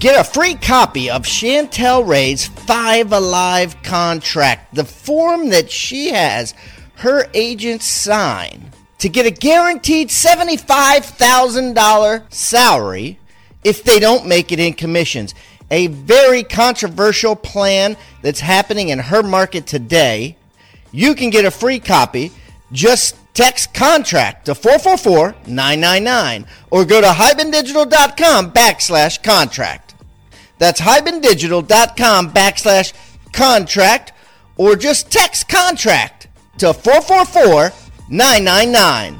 Get a free copy of Chantel Ray's Five Alive contract, the form that she has her agents sign to get a guaranteed $75,000 salary if they don't make it in commissions. A very controversial plan that's happening in her market today. You can get a free copy. Just text contract to 444-999 or go to hibandigital.com backslash contract. That's hibandigital.com backslash contract or just text contract to 444 999.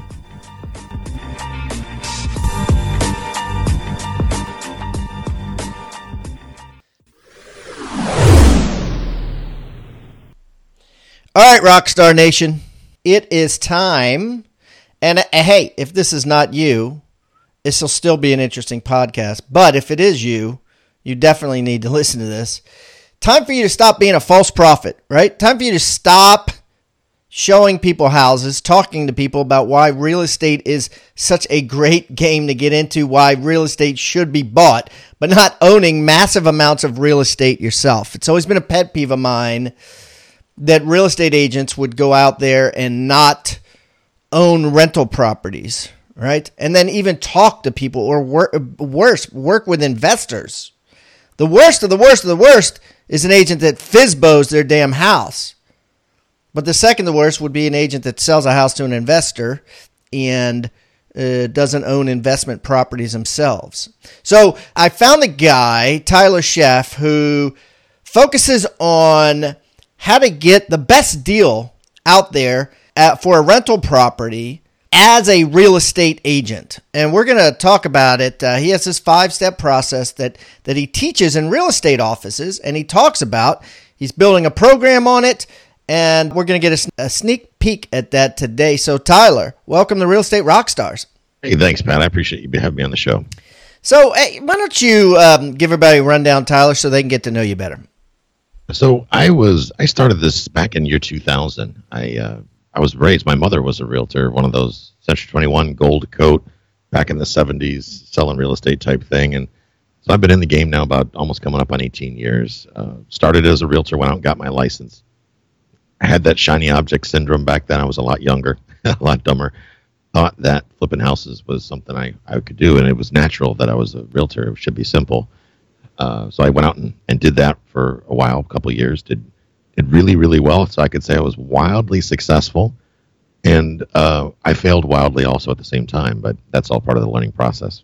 All right, Rockstar Nation, it is time. And uh, hey, if this is not you, this will still be an interesting podcast. But if it is you, you definitely need to listen to this. Time for you to stop being a false prophet, right? Time for you to stop showing people houses, talking to people about why real estate is such a great game to get into, why real estate should be bought, but not owning massive amounts of real estate yourself. It's always been a pet peeve of mine that real estate agents would go out there and not own rental properties, right? And then even talk to people or wor- worse, work with investors the worst of the worst of the worst is an agent that FSBOs their damn house. But the second the worst would be an agent that sells a house to an investor and uh, doesn't own investment properties themselves. So I found a guy, Tyler Sheff, who focuses on how to get the best deal out there at, for a rental property as a real estate agent. And we're going to talk about it. Uh, he has this five step process that, that he teaches in real estate offices, and he talks about. He's building a program on it, and we're going to get a, a sneak peek at that today. So, Tyler, welcome to Real Estate Rockstars. Hey, thanks, Pat. I appreciate you having me on the show. So, hey, why don't you um, give everybody a rundown, Tyler, so they can get to know you better? So, I was I started this back in year 2000. I uh, I was raised. My mother was a realtor, one of those Century 21 gold coat back in the 70s, selling real estate type thing. And so I've been in the game now about almost coming up on 18 years. Uh, started as a realtor, went out and got my license. I had that shiny object syndrome back then. I was a lot younger, a lot dumber. Thought that flipping houses was something I, I could do, and it was natural that I was a realtor. It should be simple. Uh, so I went out and, and did that for a while, a couple years. Did did really, really well. So I could say I was wildly successful. And uh, I failed wildly also at the same time, but that's all part of the learning process.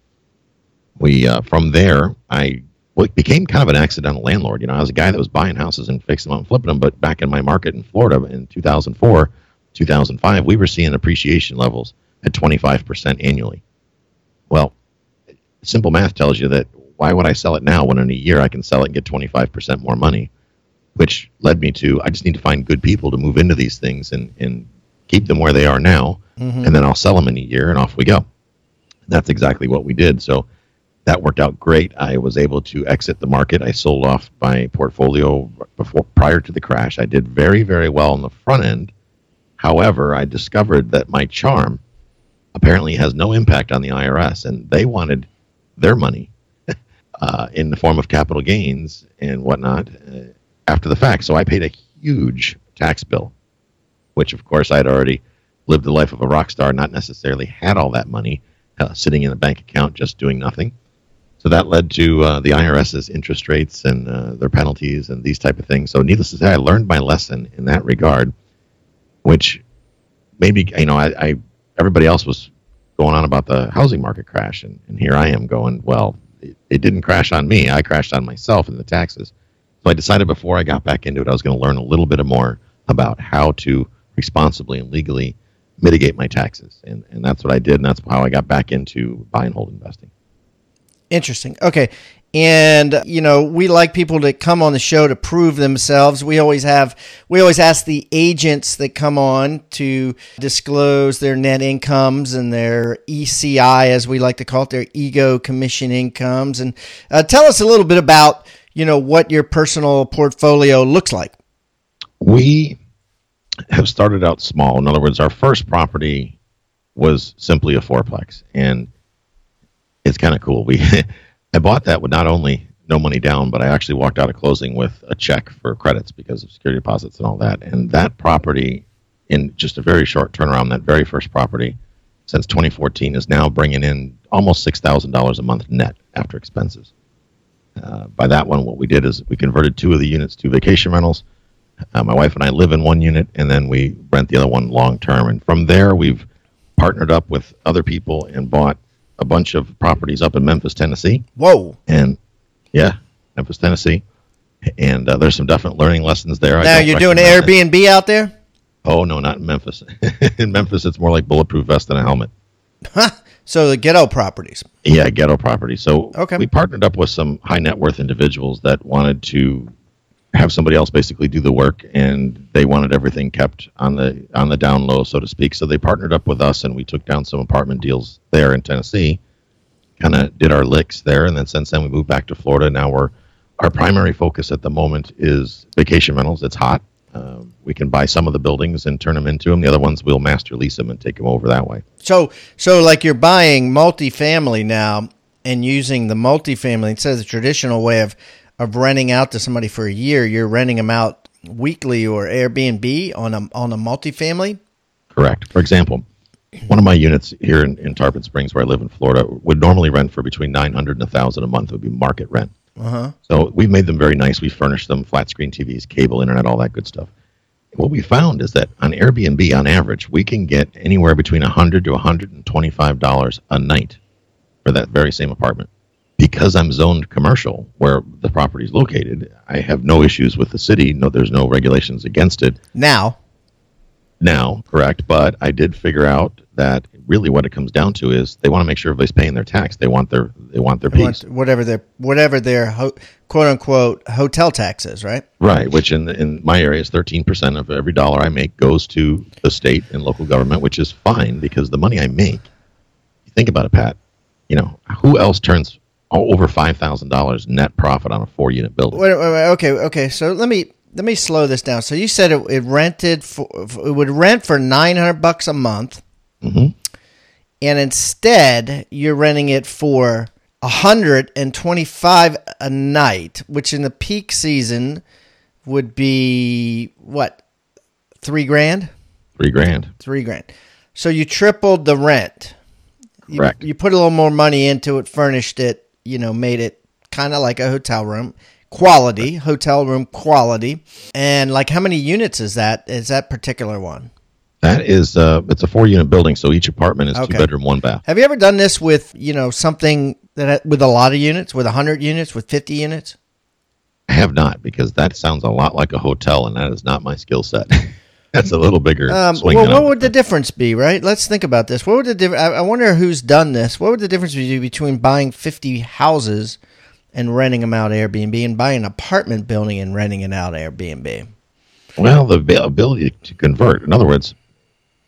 We uh, from there, I well, became kind of an accidental landlord. You know, I was a guy that was buying houses and fixing them and flipping them. But back in my market in Florida in 2004, 2005, we were seeing appreciation levels at 25% annually. Well, simple math tells you that why would I sell it now when in a year I can sell it and get 25% more money? Which led me to I just need to find good people to move into these things and, and keep them where they are now, mm-hmm. and then I'll sell them in a year, and off we go. That's exactly what we did. So that worked out great. I was able to exit the market. I sold off my portfolio before prior to the crash. I did very very well on the front end. However, I discovered that my charm apparently has no impact on the IRS, and they wanted their money uh, in the form of capital gains and whatnot. Uh, after the fact. So I paid a huge tax bill, which of course I'd already lived the life of a rock star, not necessarily had all that money. uh, sitting in a bank account just doing nothing. So that led to uh, the IRS's interest rates and uh, their penalties and these type of things. So needless to say, I learned my lesson in that regard, which maybe you know I, I everybody else was going on about the housing market crash, and, and here I am going, well, it, it didn't crash on me. I crashed on myself and the taxes. So I decided before I got back into it, I was going to learn a little bit more about how to responsibly and legally mitigate my taxes, and and that's what I did, and that's how I got back into buy and hold investing. Interesting. Okay. And you know, we like people to come on the show to prove themselves. We always have we always ask the agents that come on to disclose their net incomes and their ECI as we like to call it, their ego commission incomes and uh, tell us a little bit about, you know, what your personal portfolio looks like. We have started out small. In other words, our first property was simply a fourplex and it's kind of cool. We I bought that with not only no money down, but I actually walked out of closing with a check for credits because of security deposits and all that. And that property, in just a very short turnaround, that very first property since 2014 is now bringing in almost six thousand dollars a month net after expenses. Uh, by that one, what we did is we converted two of the units to vacation rentals. Uh, my wife and I live in one unit, and then we rent the other one long term. And from there, we've partnered up with other people and bought a bunch of properties up in Memphis, Tennessee. Whoa. And yeah, Memphis, Tennessee. And uh, there's some definite learning lessons there. Now you're doing Airbnb it. out there? Oh no, not in Memphis. in Memphis, it's more like bulletproof vest than a helmet. So the ghetto properties. Yeah, ghetto properties. So okay. we partnered up with some high net worth individuals that wanted to have somebody else basically do the work and they wanted everything kept on the on the down low so to speak so they partnered up with us and we took down some apartment deals there in tennessee kind of did our licks there and then since then we moved back to florida now we're our primary focus at the moment is vacation rentals it's hot uh, we can buy some of the buildings and turn them into them the other ones we'll master lease them and take them over that way so so like you're buying multifamily now and using the multifamily instead of the traditional way of of renting out to somebody for a year, you're renting them out weekly or Airbnb on a on a multifamily. Correct. For example, one of my units here in, in Tarpon Springs, where I live in Florida, would normally rent for between nine hundred and a thousand a month. It would be market rent. Uh-huh. So we've made them very nice. We furnished them flat screen TVs, cable, internet, all that good stuff. What we found is that on Airbnb, on average, we can get anywhere between a hundred to one hundred and twenty-five dollars a night for that very same apartment because I'm zoned commercial where the property is located, I have no issues with the city. No, there's no regulations against it. Now, now, correct. But I did figure out that really what it comes down to is they want to make sure everybody's paying their tax. They want their they want their piece, want whatever their whatever their ho- quote unquote hotel taxes, right? Right. Which in in my area is thirteen percent of every dollar I make goes to the state and local government, which is fine because the money I make. Think about it, Pat. You know who else turns over five thousand dollars net profit on a four unit building. Wait, wait, wait, okay, okay. So let me let me slow this down. So you said it, it rented for it would rent for nine hundred bucks a month, mm-hmm. And instead you're renting it for hundred and twenty five a night, which in the peak season would be what three grand. Three grand. Three grand. So you tripled the rent. Correct. You, you put a little more money into it, furnished it, you know, made it kind of like a hotel room quality, hotel room quality. And like, how many units is that? Is that particular one? That is, uh, it's a four unit building, so each apartment is okay. two bedroom, one bath. Have you ever done this with, you know, something that with a lot of units, with hundred units, with fifty units? I have not, because that sounds a lot like a hotel, and that is not my skill set. That's a little bigger. Um, well, what would the difference be, right? Let's think about this. What would the diff- I wonder who's done this. What would the difference be between buying 50 houses and renting them out Airbnb and buying an apartment building and renting it out Airbnb? Well, the ability to convert. In other words,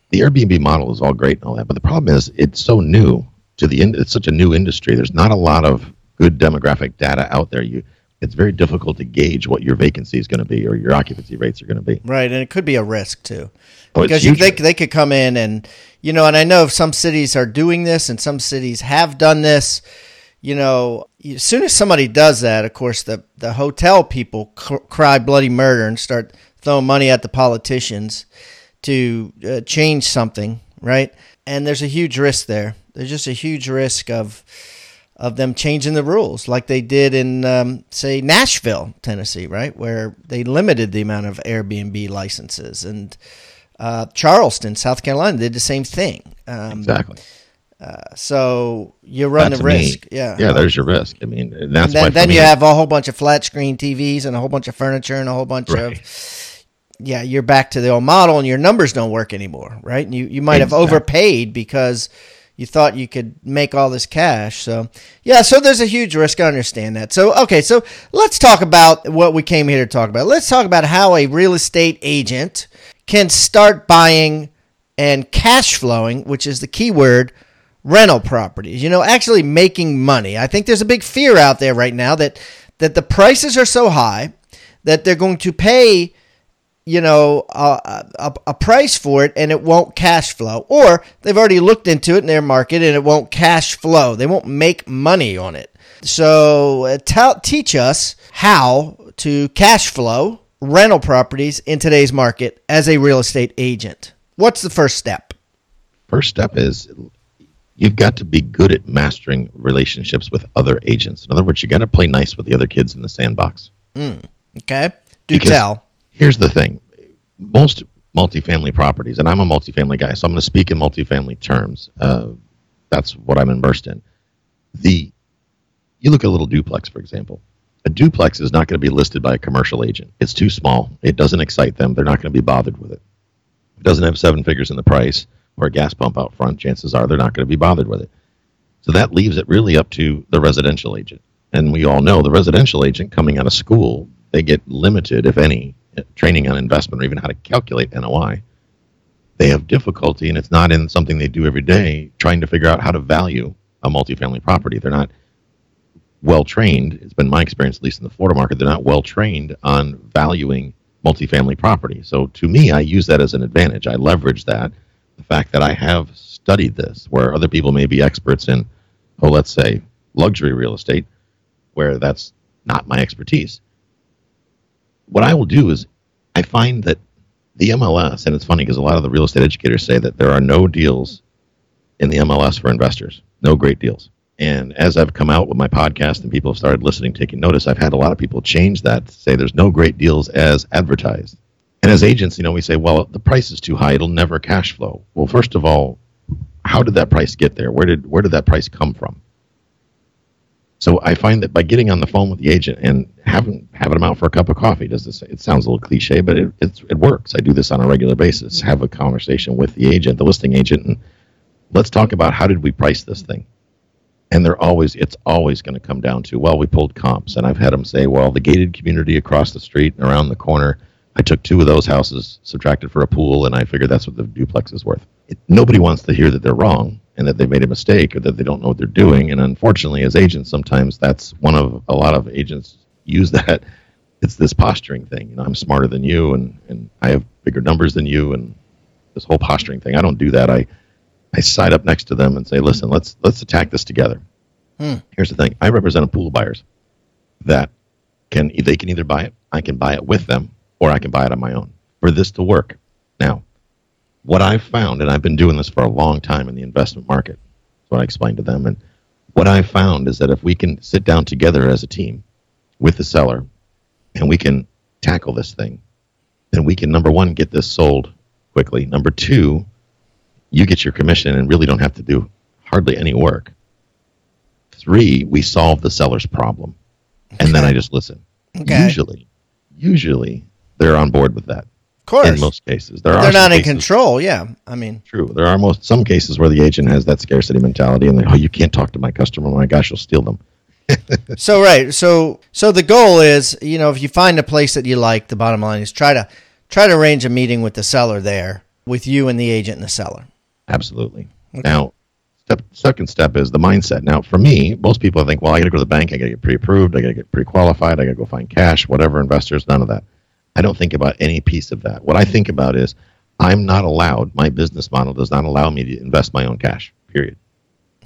the Airbnb model is all great and all that, but the problem is it's so new to the in- it's such a new industry. There's not a lot of good demographic data out there. You it's very difficult to gauge what your vacancy is going to be or your occupancy rates are going to be. Right, and it could be a risk too, oh, because you, they they could come in and you know, and I know some cities are doing this and some cities have done this. You know, as soon as somebody does that, of course, the the hotel people cr- cry bloody murder and start throwing money at the politicians to uh, change something, right? And there's a huge risk there There's just a huge risk of of them changing the rules, like they did in, um, say, Nashville, Tennessee, right, where they limited the amount of Airbnb licenses, and uh, Charleston, South Carolina, did the same thing. Um, exactly. Uh, so you run the risk. Me, yeah. Yeah, there's your risk. I mean, that's and then, then you have a whole bunch of flat screen TVs and a whole bunch of furniture and a whole bunch right. of yeah, you're back to the old model and your numbers don't work anymore, right? And you you might have overpaid because you thought you could make all this cash. So, yeah, so there's a huge risk. I understand that. So, okay, so let's talk about what we came here to talk about. Let's talk about how a real estate agent can start buying and cash flowing, which is the key word, rental properties. You know, actually making money. I think there's a big fear out there right now that that the prices are so high that they're going to pay you know a, a, a, price for it and it won't cash flow. Or they've already looked into it in their market and it won't cash flow. They won't make money on it. So uh, tell, teach us how to cash flow rental properties in today's market as a real estate agent. What's the first step? First step is you've got to be good at mastering relationships with other agents. In other words you got to play nice with the other kids in the sandbox. Mm, okay. Do because tell here's the thing most multifamily properties, and I'm a multifamily guy, so I'm going to speak in multifamily terms. Uh, that's what I'm immersed in. The you look at a little duplex, for example. A duplex is not going to be listed by a commercial agent. It's too small. It doesn't excite them. They're not going to be bothered with it. It doesn't have seven figures in the price or a gas pump out front. Chances are they're not going to be bothered with it. So that leaves it really up to the residential agent. And we all know the residential agent coming out of school, they get limited, if any, training on investment or even how to calculate NOI, they have difficulty, and it's not in something they do every day, trying to figure out how to value a multifamily property. They're not well trained. It's been my experience, at least in the Florida market, they're not well trained on valuing multifamily property. So to me, I use that as an advantage. I leverage that, the fact that I have studied this, where other people may be experts in, oh, let's say luxury real estate, where that's not my expertise what I will do is I find that the MLS, and it's funny because a lot of the real estate educators say that there are no deals in the MLS for investors, no great deals. And as I've come out with my podcast and people have started listening, taking notice, I've had a lot of people change that say there's no great deals as advertised. And as agents, you know, we say, well, the price is too high; it'll never cash flow. Well, first of all, how did that price get there? Where did where did that price come from? So I find that by getting on the phone with the agent and having having them out for a cup of coffee, does this? It sounds a little cliche, but it it works. I do this on a regular basis. Mm-hmm. Have a conversation with the agent, the listing agent, and let's talk about how did we price this thing. And they're always it's always going to come down to well, we pulled comps, and I've had them say, well, the gated community across the street and around the corner. I took two of those houses, subtracted for a pool, and I figured that's what the duplex is worth. It, nobody wants to hear that they're wrong and that they made a mistake or that they don't know what they're doing. And unfortunately, as agents, sometimes that's one of a lot of agents use that. It's this posturing thing. You know, I'm smarter than you, and and I have bigger numbers than you, and this whole posturing thing. I don't do that. I I side up next to them and say, listen, let's let's attack this together. Hmm. Here's the thing. I represent a pool of buyers that can they can either buy it, I can buy it with them, or I can buy it on my own. For this to work, now what I've found, and I've been doing this for a long time in the investment market, that's what I explained to them. And what I've found is that if we can sit down together as a team with the seller and we can tackle this thing, then we can, number one, get this sold quickly. Number two, you get your commission and really don't have to do hardly any work. Three, we solve the seller's problem. And then I just listen. Okay. Usually, usually they're on board with that course. In most cases, there are they're not in control. Yeah, I mean, true. There are most some cases where the agent has that scarcity mentality, and they, oh, you can't talk to my customer. Oh my gosh, you'll steal them. so right, so so the goal is, you know, if you find a place that you like, the bottom line is try to try to arrange a meeting with the seller there, with you and the agent and the seller. Absolutely. Okay. Now, step second step is the mindset. Now, for me, most people think, well, I got to go to the bank, I got to get pre-approved, I got to get pre-qualified, I got to go find cash, whatever. Investors, none of that. I don't think about any piece of that. What I think about is I'm not allowed, my business model does not allow me to invest my own cash, period.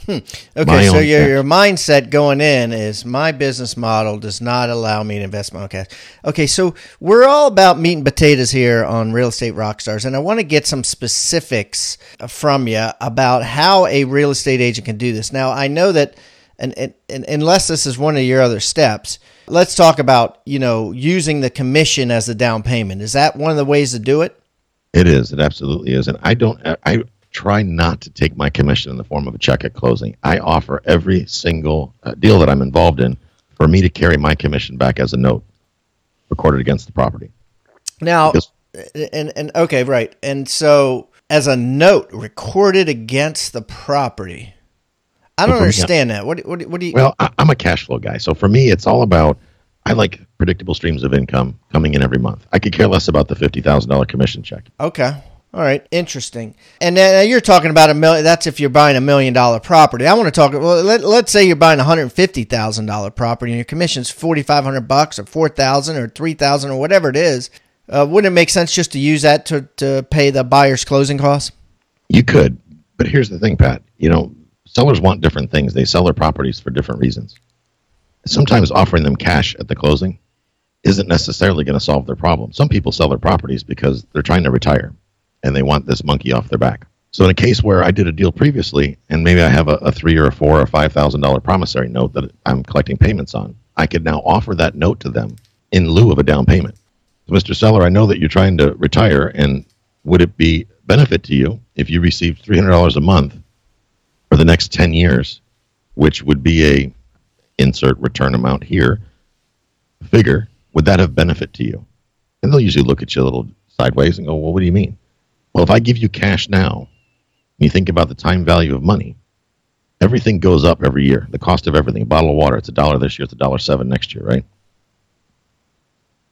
Hmm. Okay, My so your, cash. your mindset going in is my business model does not allow me to invest my own cash. Okay, so we're all about meat and potatoes here on Real Estate Rockstars, and I want to get some specifics from you about how a real estate agent can do this. Now, I know that, and, and, and unless this is one of your other steps, let's talk about you know using the commission as a down payment. Is that one of the ways to do it? It is. It absolutely is. And I don't. I try not to take my commission in the form of a check at closing. I offer every single uh, deal that I'm involved in for me to carry my commission back as a note recorded against the property. Now, Because- and and okay, right. And so as a note recorded against the property. I don't for me, understand that. What what what do you Well, I, I'm a cash flow guy, so for me, it's all about. I like predictable streams of income coming in every month. I could care less about the fifty thousand dollar commission check. Okay. All right, interesting. And then you're talking about a million. That's if you're buying a million dollar property. I want to talk. Well, let, let's say you're buying a hundred fifty thousand dollar property, and your commission's forty five hundred bucks, or four thousand, or three thousand, or whatever it is. Uh, wouldn't it make sense just to use that to to pay the buyer's closing costs? You could, but here's the thing, Pat. You know, sellers want different things. They sell their properties for different reasons. Sometimes offering them cash at the closing isn't necessarily going to solve their problem. Some people sell their properties because they're trying to retire and they want this monkey off their back. So in a case where I did a deal previously and maybe I have a, a three or a four or five thousand dollar promissory note that I'm collecting payments on, I could now offer that note to them in lieu of a down payment. So, Mr. Seller, I know that you're trying to retire, and would it be benefit to you if you received three hundred dollars a month for the next ten years, which would be a insert return amount here figure? Would that have benefit to you? And they'll usually look at you a little sideways and go, "Well, what do you mean?" Well, if I give you cash now, and you think about the time value of money, everything goes up every year. The cost of everything, a bottle of water, it's a dollar this year, it's a dollar seven next year, right?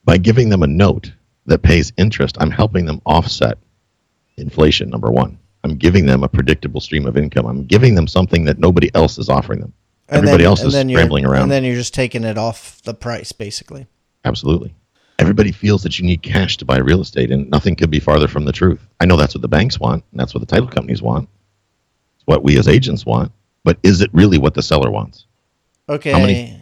By giving them a note that pays interest, I'm helping them offset inflation, number one. I'm giving them a predictable stream of income. I'm giving them something that nobody else is offering them. Everybody else is scrambling around. and then you're just taking it off the price, basically. Absolutely. Everybody feels that you need cash to buy real estate, and nothing could be farther from the truth. I know that's what the banks want, and that's what the title companies want. It's what we as agents want. But is it really what the seller wants? Okay. many-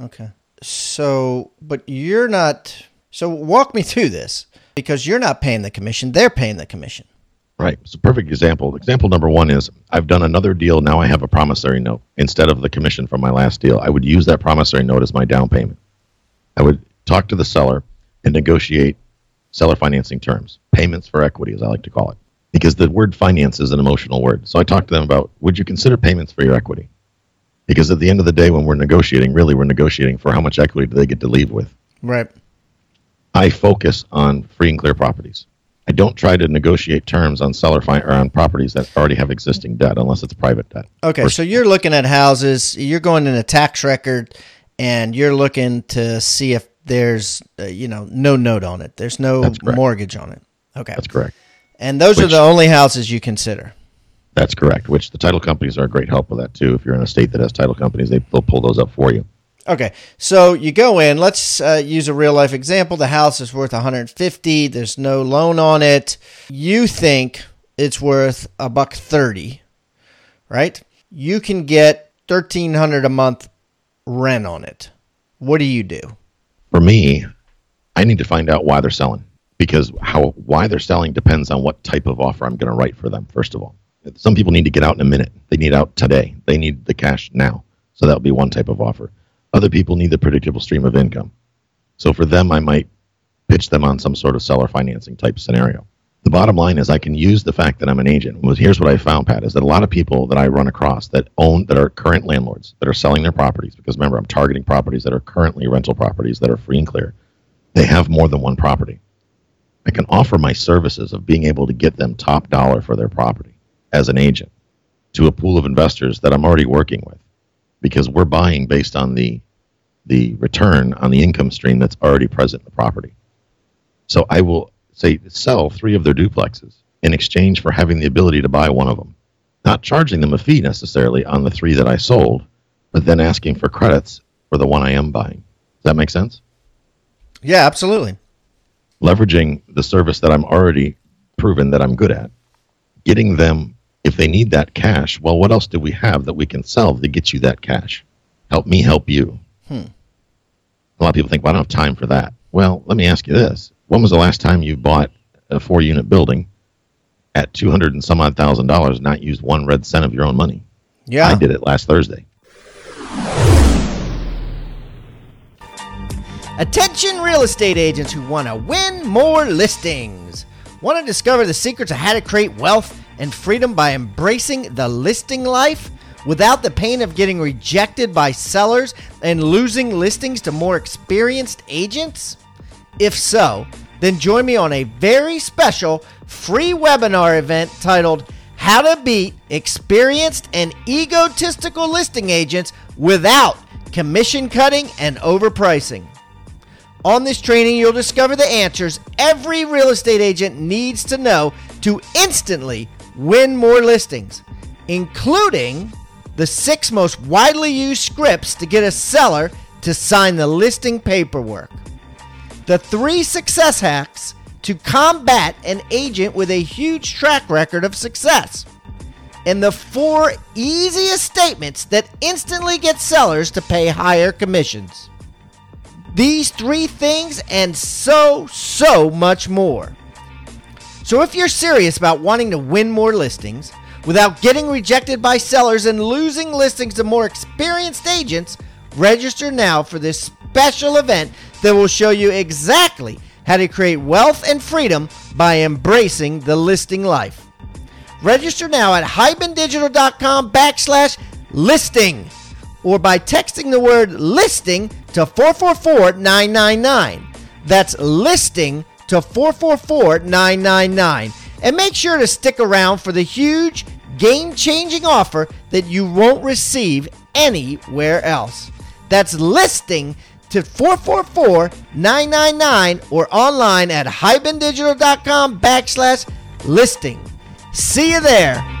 Okay. So, but you're not. So, walk me through this because you're not paying the commission; they're paying the commission. Right. It's a perfect example. Example number one is I've done another deal. Now I have a promissory note instead of the commission from my last deal. I would use that promissory note as my down payment. I would talk to the seller and negotiate seller financing terms, payments for equity, as I like to call it, because the word finance is an emotional word. So I talk to them about would you consider payments for your equity? Because at the end of the day, when we're negotiating, really we're negotiating for how much equity do they get to leave with. Right. I focus on free and clear properties. I don't try to negotiate terms on seller fi- or on properties that already have existing debt, unless it's private debt. Okay. Or- So you're looking at houses. You're going in a tax record, and you're looking to see if there's, uh, you know, no note on it. There's no mortgage on it. Okay. That's correct. And those are the only houses you consider. That's correct. Which the title companies are a great help with that too. If you're in a state that has title companies, they, they'll pull those up for you. Okay, so you go in. Let's uh, use a real life example. The house is worth 150. There's no loan on it. You think it's worth a buck 30, right? You can get 1300 a month rent on it. What do you do? For me, I need to find out why they're selling because how why they're selling depends on what type of offer I'm going to write for them. First of all, some people need to get out in a minute. They need out today. They need the cash now. So that would be one type of offer. Other people need the predictable stream of income. So for them, I might pitch them on some sort of seller financing type scenario. The bottom line is I can use the fact that I'm an agent. Here's what I found, Pat, is that a lot of people that I run across that own that are current landlords that are selling their properties, because remember, I'm targeting properties that are currently rental properties that are free and clear. They have more than one property. I can offer my services of being able to get them top dollar for their property as an agent to a pool of investors that I'm already working with because we're buying based on the the return on the income stream that's already present in the property. So I will say sell three of their duplexes in exchange for having the ability to buy one of them, not charging them a fee necessarily on the three that I sold, but then asking for credits for the one I am buying. Does that make sense? Yeah, absolutely. Leveraging the service that I'm already proven that I'm good at, getting them if they need that cash, well, what else do we have that we can sell to get you that cash? Help me help you. Hmm. A lot of people think, well, I don't have time for that. Well, let me ask you this. When was the last time you bought a four unit building at 200 and some odd thousand dollars, not used one red cent of your own money? Yeah. I did it last Thursday. Attention real estate agents who want to win more listings. Want to discover the secrets of how to create wealth and freedom by embracing the listing life without the pain of getting rejected by sellers and losing listings to more experienced agents? If so, then join me on a very special free webinar event titled How to Beat Experienced and Egotistical Listing Agents Without Commission Cutting and Overpricing. On this training, you'll discover the answers every real estate agent needs to know to instantly win more listings, including the six most widely used scripts to get a seller to sign the listing paperwork, the three success hacks to combat an agent with a huge track record of success, and the four easiest statements that instantly get sellers to pay higher commissions. These three things and so, so much more. So, if you're serious about wanting to win more listings without getting rejected by sellers and losing listings to more experienced agents, register now for this special event that will show you exactly how to create wealth and freedom by embracing the listing life. Register now at hibandigital.com backslash listing or by texting the word listing to 444 999. That's listing to 444 999. And make sure to stick around for the huge, game changing offer that you won't receive anywhere else. That's listing to 444 999 or online at hibandigital.com backslash listing. See you there.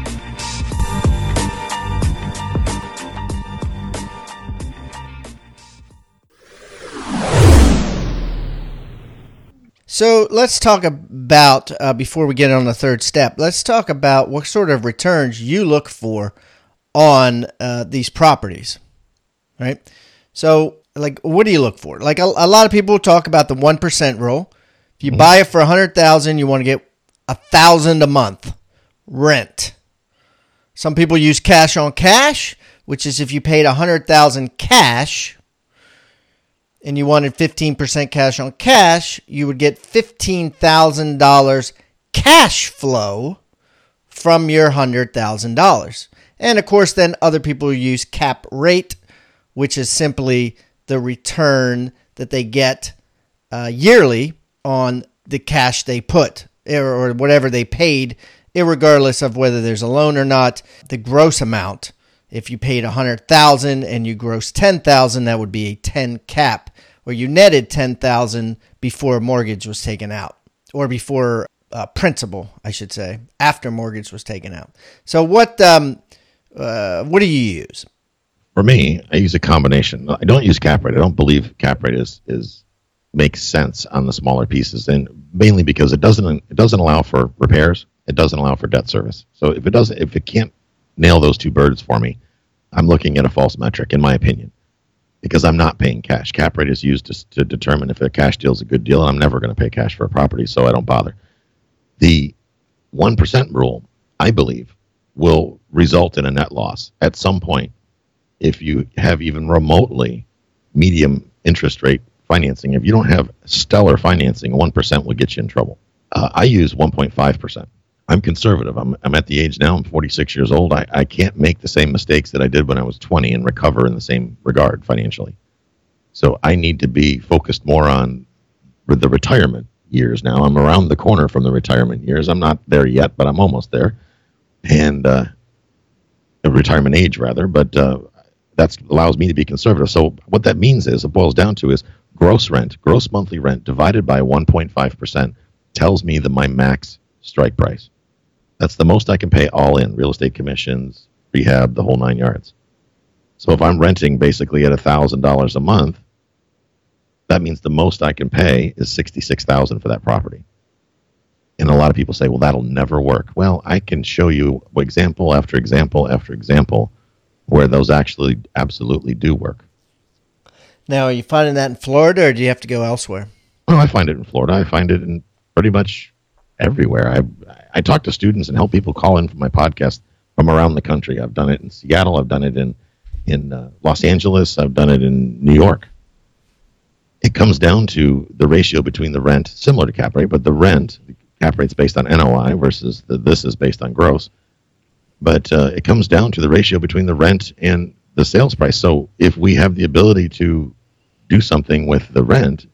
So let's talk about, uh, before we get on the third step, let's talk about what sort of returns you look for on uh, these properties, right? So, like, what do you look for? Like, a, a lot of people talk about the 1% rule. If you buy it for 100000 you want to get a 1000 a month rent. Some people use cash on cash, which is if you paid 100000 cash, and you wanted 15% cash on cash, you would get $15,000 cash flow from your $100,000. And of course, then other people use cap rate, which is simply the return that they get uh, yearly on the cash they put or whatever they paid, regardless of whether there's a loan or not. The gross amount if you paid 100,000 and you gross 10,000, that would be a 10 cap where you netted 10,000 before mortgage was taken out or before uh, principal, I should say, after mortgage was taken out. So what um, uh, what do you use? For me, I use a combination. I don't use cap rate. I don't believe cap rate is is makes sense on the smaller pieces, and mainly because it doesn't it doesn't allow for repairs. It doesn't allow for debt service. So if it doesn't, if it can't nail those two birds for me, I'm looking at a false metric, in my opinion, because I'm not paying cash. Cap rate is used to, to determine if a cash deal is a good deal, and I'm never going to pay cash for a property, so I don't bother. The 1% rule, I believe, will result in a net loss at some point if you have even remotely medium interest rate financing. If you don't have stellar financing, 1% will get you in trouble. Uh, I use 1.5%. I'm conservative. I'm, I'm at the age now, I'm 46 years old. I, I can't make the same mistakes that I did when I was 20 and recover in the same regard financially. So I need to be focused more on the retirement years now. I'm around the corner from the retirement years. I'm not there yet, but I'm almost there. And uh, retirement age, rather. But uh, that allows me to be conservative. So what that means is, it boils down to is gross rent, gross monthly rent divided by 1.5% tells me that my max strike price. That's the most I can pay all in real estate commissions, rehab, the whole nine yards. So if I'm renting basically at $1,000 a month, that means the most I can pay is 66000 for that property. And a lot of people say, well, that'll never work. Well, I can show you example after example after example where those actually absolutely do work. Now, are you finding that in Florida or do you have to go elsewhere? Well, I find it in Florida. I find it in pretty much everywhere. I I talk to students and help people call in for my podcast from around the country. I've done it in Seattle. I've done it in in uh, Los Angeles. I've done it in New York. It comes down to the ratio between the rent, similar to cap rate, but the rent the cap rate's based on NOI versus the, this is based on gross. But uh, it comes down to the ratio between the rent and the sales price. So if we have the ability to do something with the rent,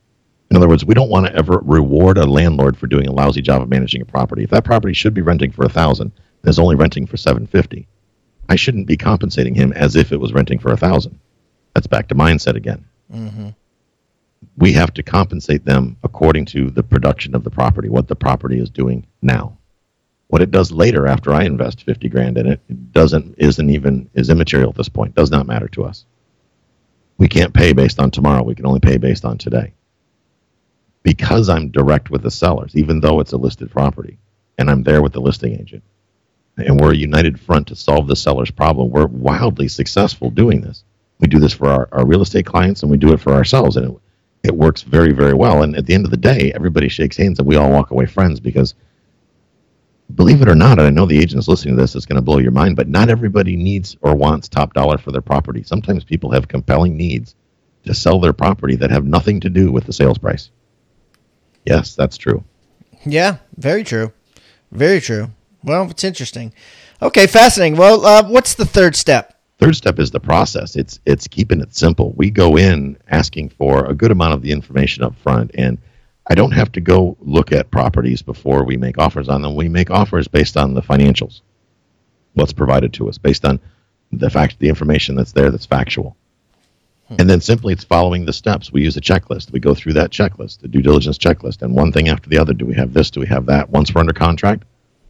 in other words, we don't want to ever reward a landlord for doing a lousy job of managing a property. If that property should be renting for a thousand, and is only renting for seven fifty, I shouldn't be compensating him as if it was renting for a thousand. That's back to mindset again. Mm-hmm. We have to compensate them according to the production of the property, what the property is doing now. What it does later after I invest fifty grand in it, it doesn't isn't even is immaterial at this point. Does not matter to us. We can't pay based on tomorrow. We can only pay based on today because I'm direct with the sellers, even though it's a listed property, and I'm there with the listing agent. And we're a united front to solve the seller's problem. We're wildly successful doing this. We do this for our, our real estate clients and we do it for ourselves. And it, it works very, very well. And at the end of the day, everybody shakes hands and we all walk away friends because believe it or not, and I know the agents listening to this is going to blow your mind, but not everybody needs or wants top dollar for their property. Sometimes people have compelling needs to sell their property that have nothing to do with the sales price. Yes, that's true. Yeah, very true. Very true. Well, it's interesting. Okay, fascinating. Well, uh, what's the third step? Third step is the process. It's it's keeping it simple. We go in asking for a good amount of the information up front, and I don't have to go look at properties before we make offers on them. We make offers based on the financials, what's provided to us, based on the fact the information that's there that's factual. Hmm. And then simply it's following the steps. We use a checklist. We go through that checklist, the due diligence checklist, and one thing after the other. Do we have this? Do we have that? Once we're under contract,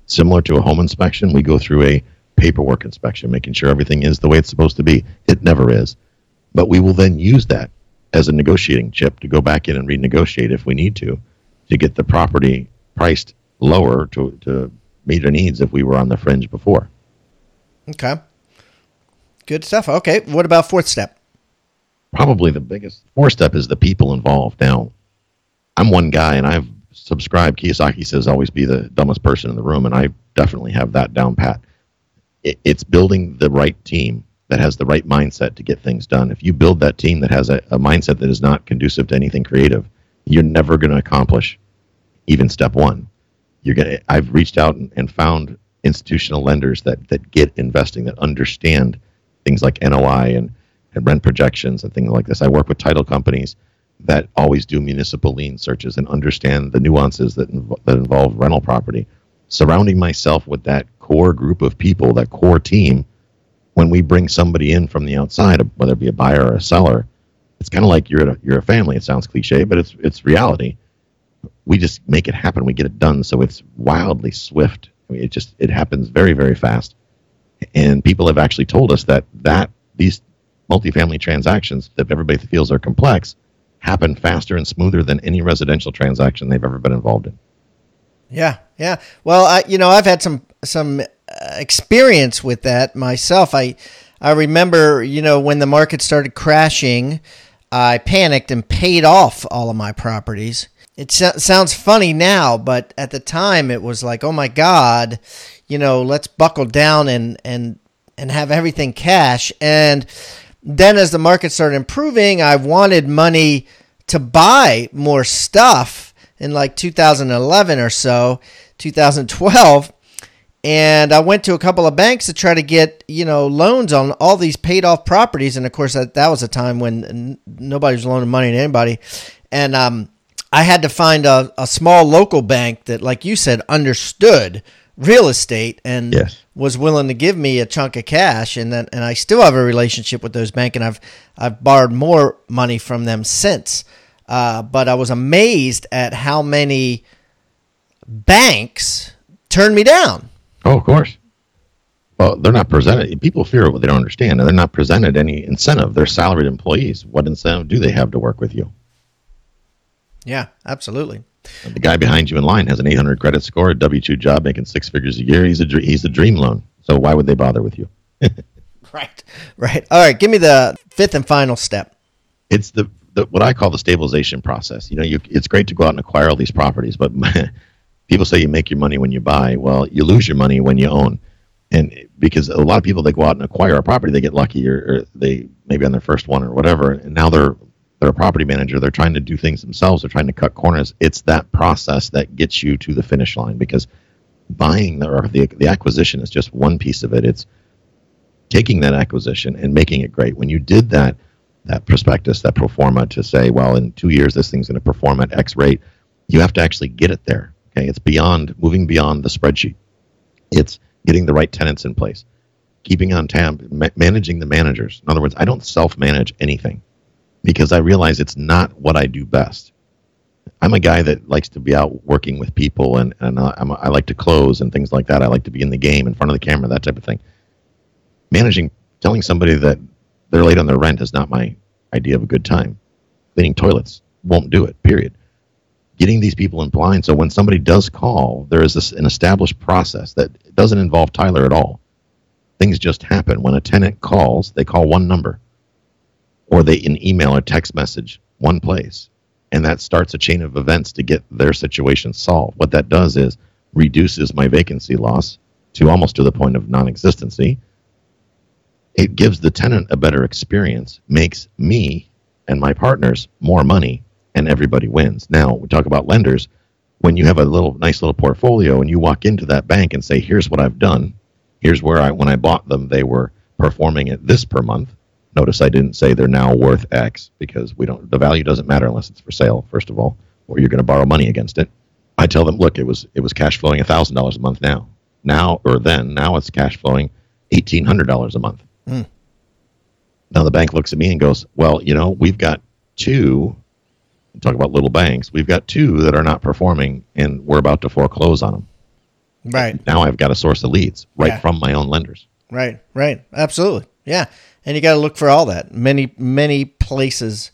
similar to a home inspection, we go through a paperwork inspection, making sure everything is the way it's supposed to be. It never is. But we will then use that as a negotiating chip to go back in and renegotiate if we need to, to get the property priced lower to, to meet our needs if we were on the fringe before. Okay. Good stuff. Okay. What about fourth step? Probably the biggest four step is the people involved. Now, I'm one guy, and I've subscribed. Kiyosaki says always be the dumbest person in the room, and I definitely have that down pat. It, it's building the right team that has the right mindset to get things done. If you build that team that has a, a mindset that is not conducive to anything creative, you're never going to accomplish even step one. You're gonna. I've reached out and, and found institutional lenders that that get investing, that understand things like NOI and and rent projections and things like this. I work with title companies that always do municipal lien searches and understand the nuances that, inv- that involve rental property. Surrounding myself with that core group of people, that core team, when we bring somebody in from the outside, whether it be a buyer or a seller, it's kind of like you're a, you're a family. It sounds cliche, but it's it's reality. We just make it happen. We get it done. So it's wildly swift. I mean, it just it happens very very fast. And people have actually told us that that these multifamily transactions that everybody feels are complex happen faster and smoother than any residential transaction they've ever been involved in. Yeah, yeah. Well, I you know I've had some some uh, experience with that myself. I I remember you know when the market started crashing, I panicked and paid off all of my properties. It so- sounds funny now, but at the time it was like, oh my god, you know, let's buckle down and and and have everything cash and then as the market started improving, I wanted money to buy more stuff in like 2011 or so, 2012. And I went to a couple of banks to try to get, you know, loans on all these paid off properties. And of course, that, that was a time when nobody was loaning money to anybody. And um, I had to find a, a small local bank that, like you said, understood real estate and yes. was willing to give me a chunk of cash and then and I still have a relationship with those bank and I've I've borrowed more money from them since. Uh, but I was amazed at how many banks turned me down. Oh, of course. Well, they're not presented. People fear what they don't understand, and they're not presented any incentive. They're salaried employees. What incentive do they have to work with you? Yeah, absolutely. The guy behind you in line has an 800 credit score, a W-2 job, making six figures a year. He's a he's a dream loan. So why would they bother with you? right, right. All right, give me the fifth and final step. It's the, the what I call the stabilization process. You know, you, it's great to go out and acquire all these properties, but people say you make your money when you buy. Well, you lose your money when you own, and because a lot of people they go out and acquire a property, they get lucky, or, or they maybe on their first one or whatever, and now they're they're a property manager. They're trying to do things themselves. They're trying to cut corners. It's that process that gets you to the finish line because buying the, or the, the acquisition is just one piece of it. It's taking that acquisition and making it great. When you did that, that prospectus, that pro forma to say, well, in two years this thing's going to perform at X rate, you have to actually get it there. Okay, it's beyond moving beyond the spreadsheet. It's getting the right tenants in place, keeping on tab, ma- managing the managers. In other words, I don't self-manage anything because I realize it's not what I do best. I'm a guy that likes to be out working with people, and, and uh, I'm, I like to close and things like that. I like to be in the game, in front of the camera, that type of thing. Managing, telling somebody that they're late on their rent is not my idea of a good time. Cleaning toilets won't do it, period. Getting these people in blind so when somebody does call, there is this, an established process that doesn't involve Tyler at all. Things just happen. When a tenant calls, they call one number or they an email or text message one place. And that starts a chain of events to get their situation solved. What that does is reduces my vacancy loss to almost to the point of non-existency. It gives the tenant a better experience makes me and my partners more money and everybody wins. Now we talk about lenders. When you have a little nice little portfolio and you walk into that bank and say here's what i've done. Here's where i when i bought them they were performing at this per month Notice I didn't say they're now worth X because we don't. The value doesn't matter unless it's for sale, first of all, or you're going to borrow money against it. I tell them, look, it was it was cash flowing thousand dollars a month now, now or then. Now it's cash flowing eighteen hundred dollars a month. Mm. Now the bank looks at me and goes, well, you know, we've got two. Talk about little banks. We've got two that are not performing, and we're about to foreclose on them. Right now, I've got a source of leads right yeah. from my own lenders. Right, right, absolutely, yeah and you got to look for all that. Many, many places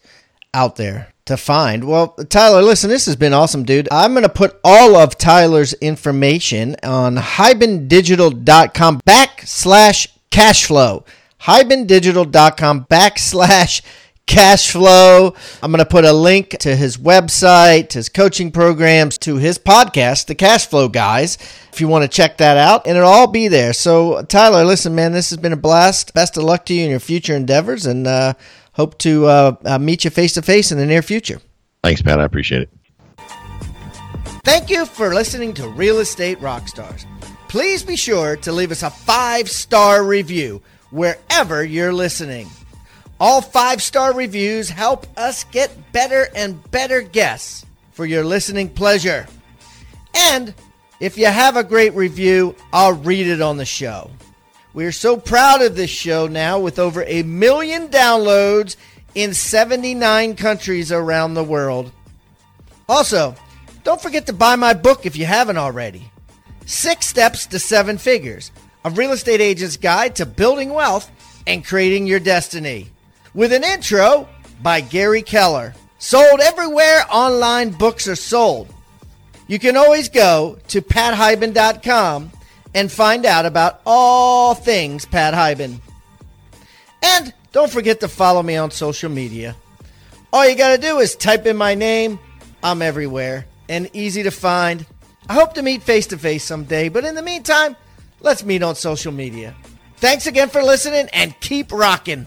out there to find. Well, Tyler, listen, this has been awesome, dude. I'm going to put all of Tyler's information on hibandigital.com backslash cash flow. hibandigital.com backslash cash flow. I'm going to put a link to his website, his coaching programs, to his podcast, The Cash Flow Guys, if you want to check that out, and it'll all be there. So, Tyler, listen, man, this has been a blast. Best of luck to you in your future endeavors, and uh, hope to uh, uh meet you face to face in the near future. Thanks, Pat. I appreciate it. Thank you for listening to Real Estate Rockstars. Please be sure to leave us a five star review wherever you're listening. All five star reviews help us get better and better guests for your listening pleasure. And if you have a great review, I'll read it on the show. We are so proud of this show now with over a million downloads in 79 countries around the world. Also, don't forget to buy my book if you haven't already Six Steps to Seven Figures A Real Estate Agent's Guide to Building Wealth and Creating Your Destiny with an intro by Gary Keller. Sold everywhere online books are sold. You can always go to pathiban.com and find out about all things Pat Hiban. And don't forget to follow me on social media. All you got to do is type in my name. I'm everywhere and easy to find. I hope to meet face to face someday, but in the meantime, let's meet on social media. Thanks again for listening and keep rocking.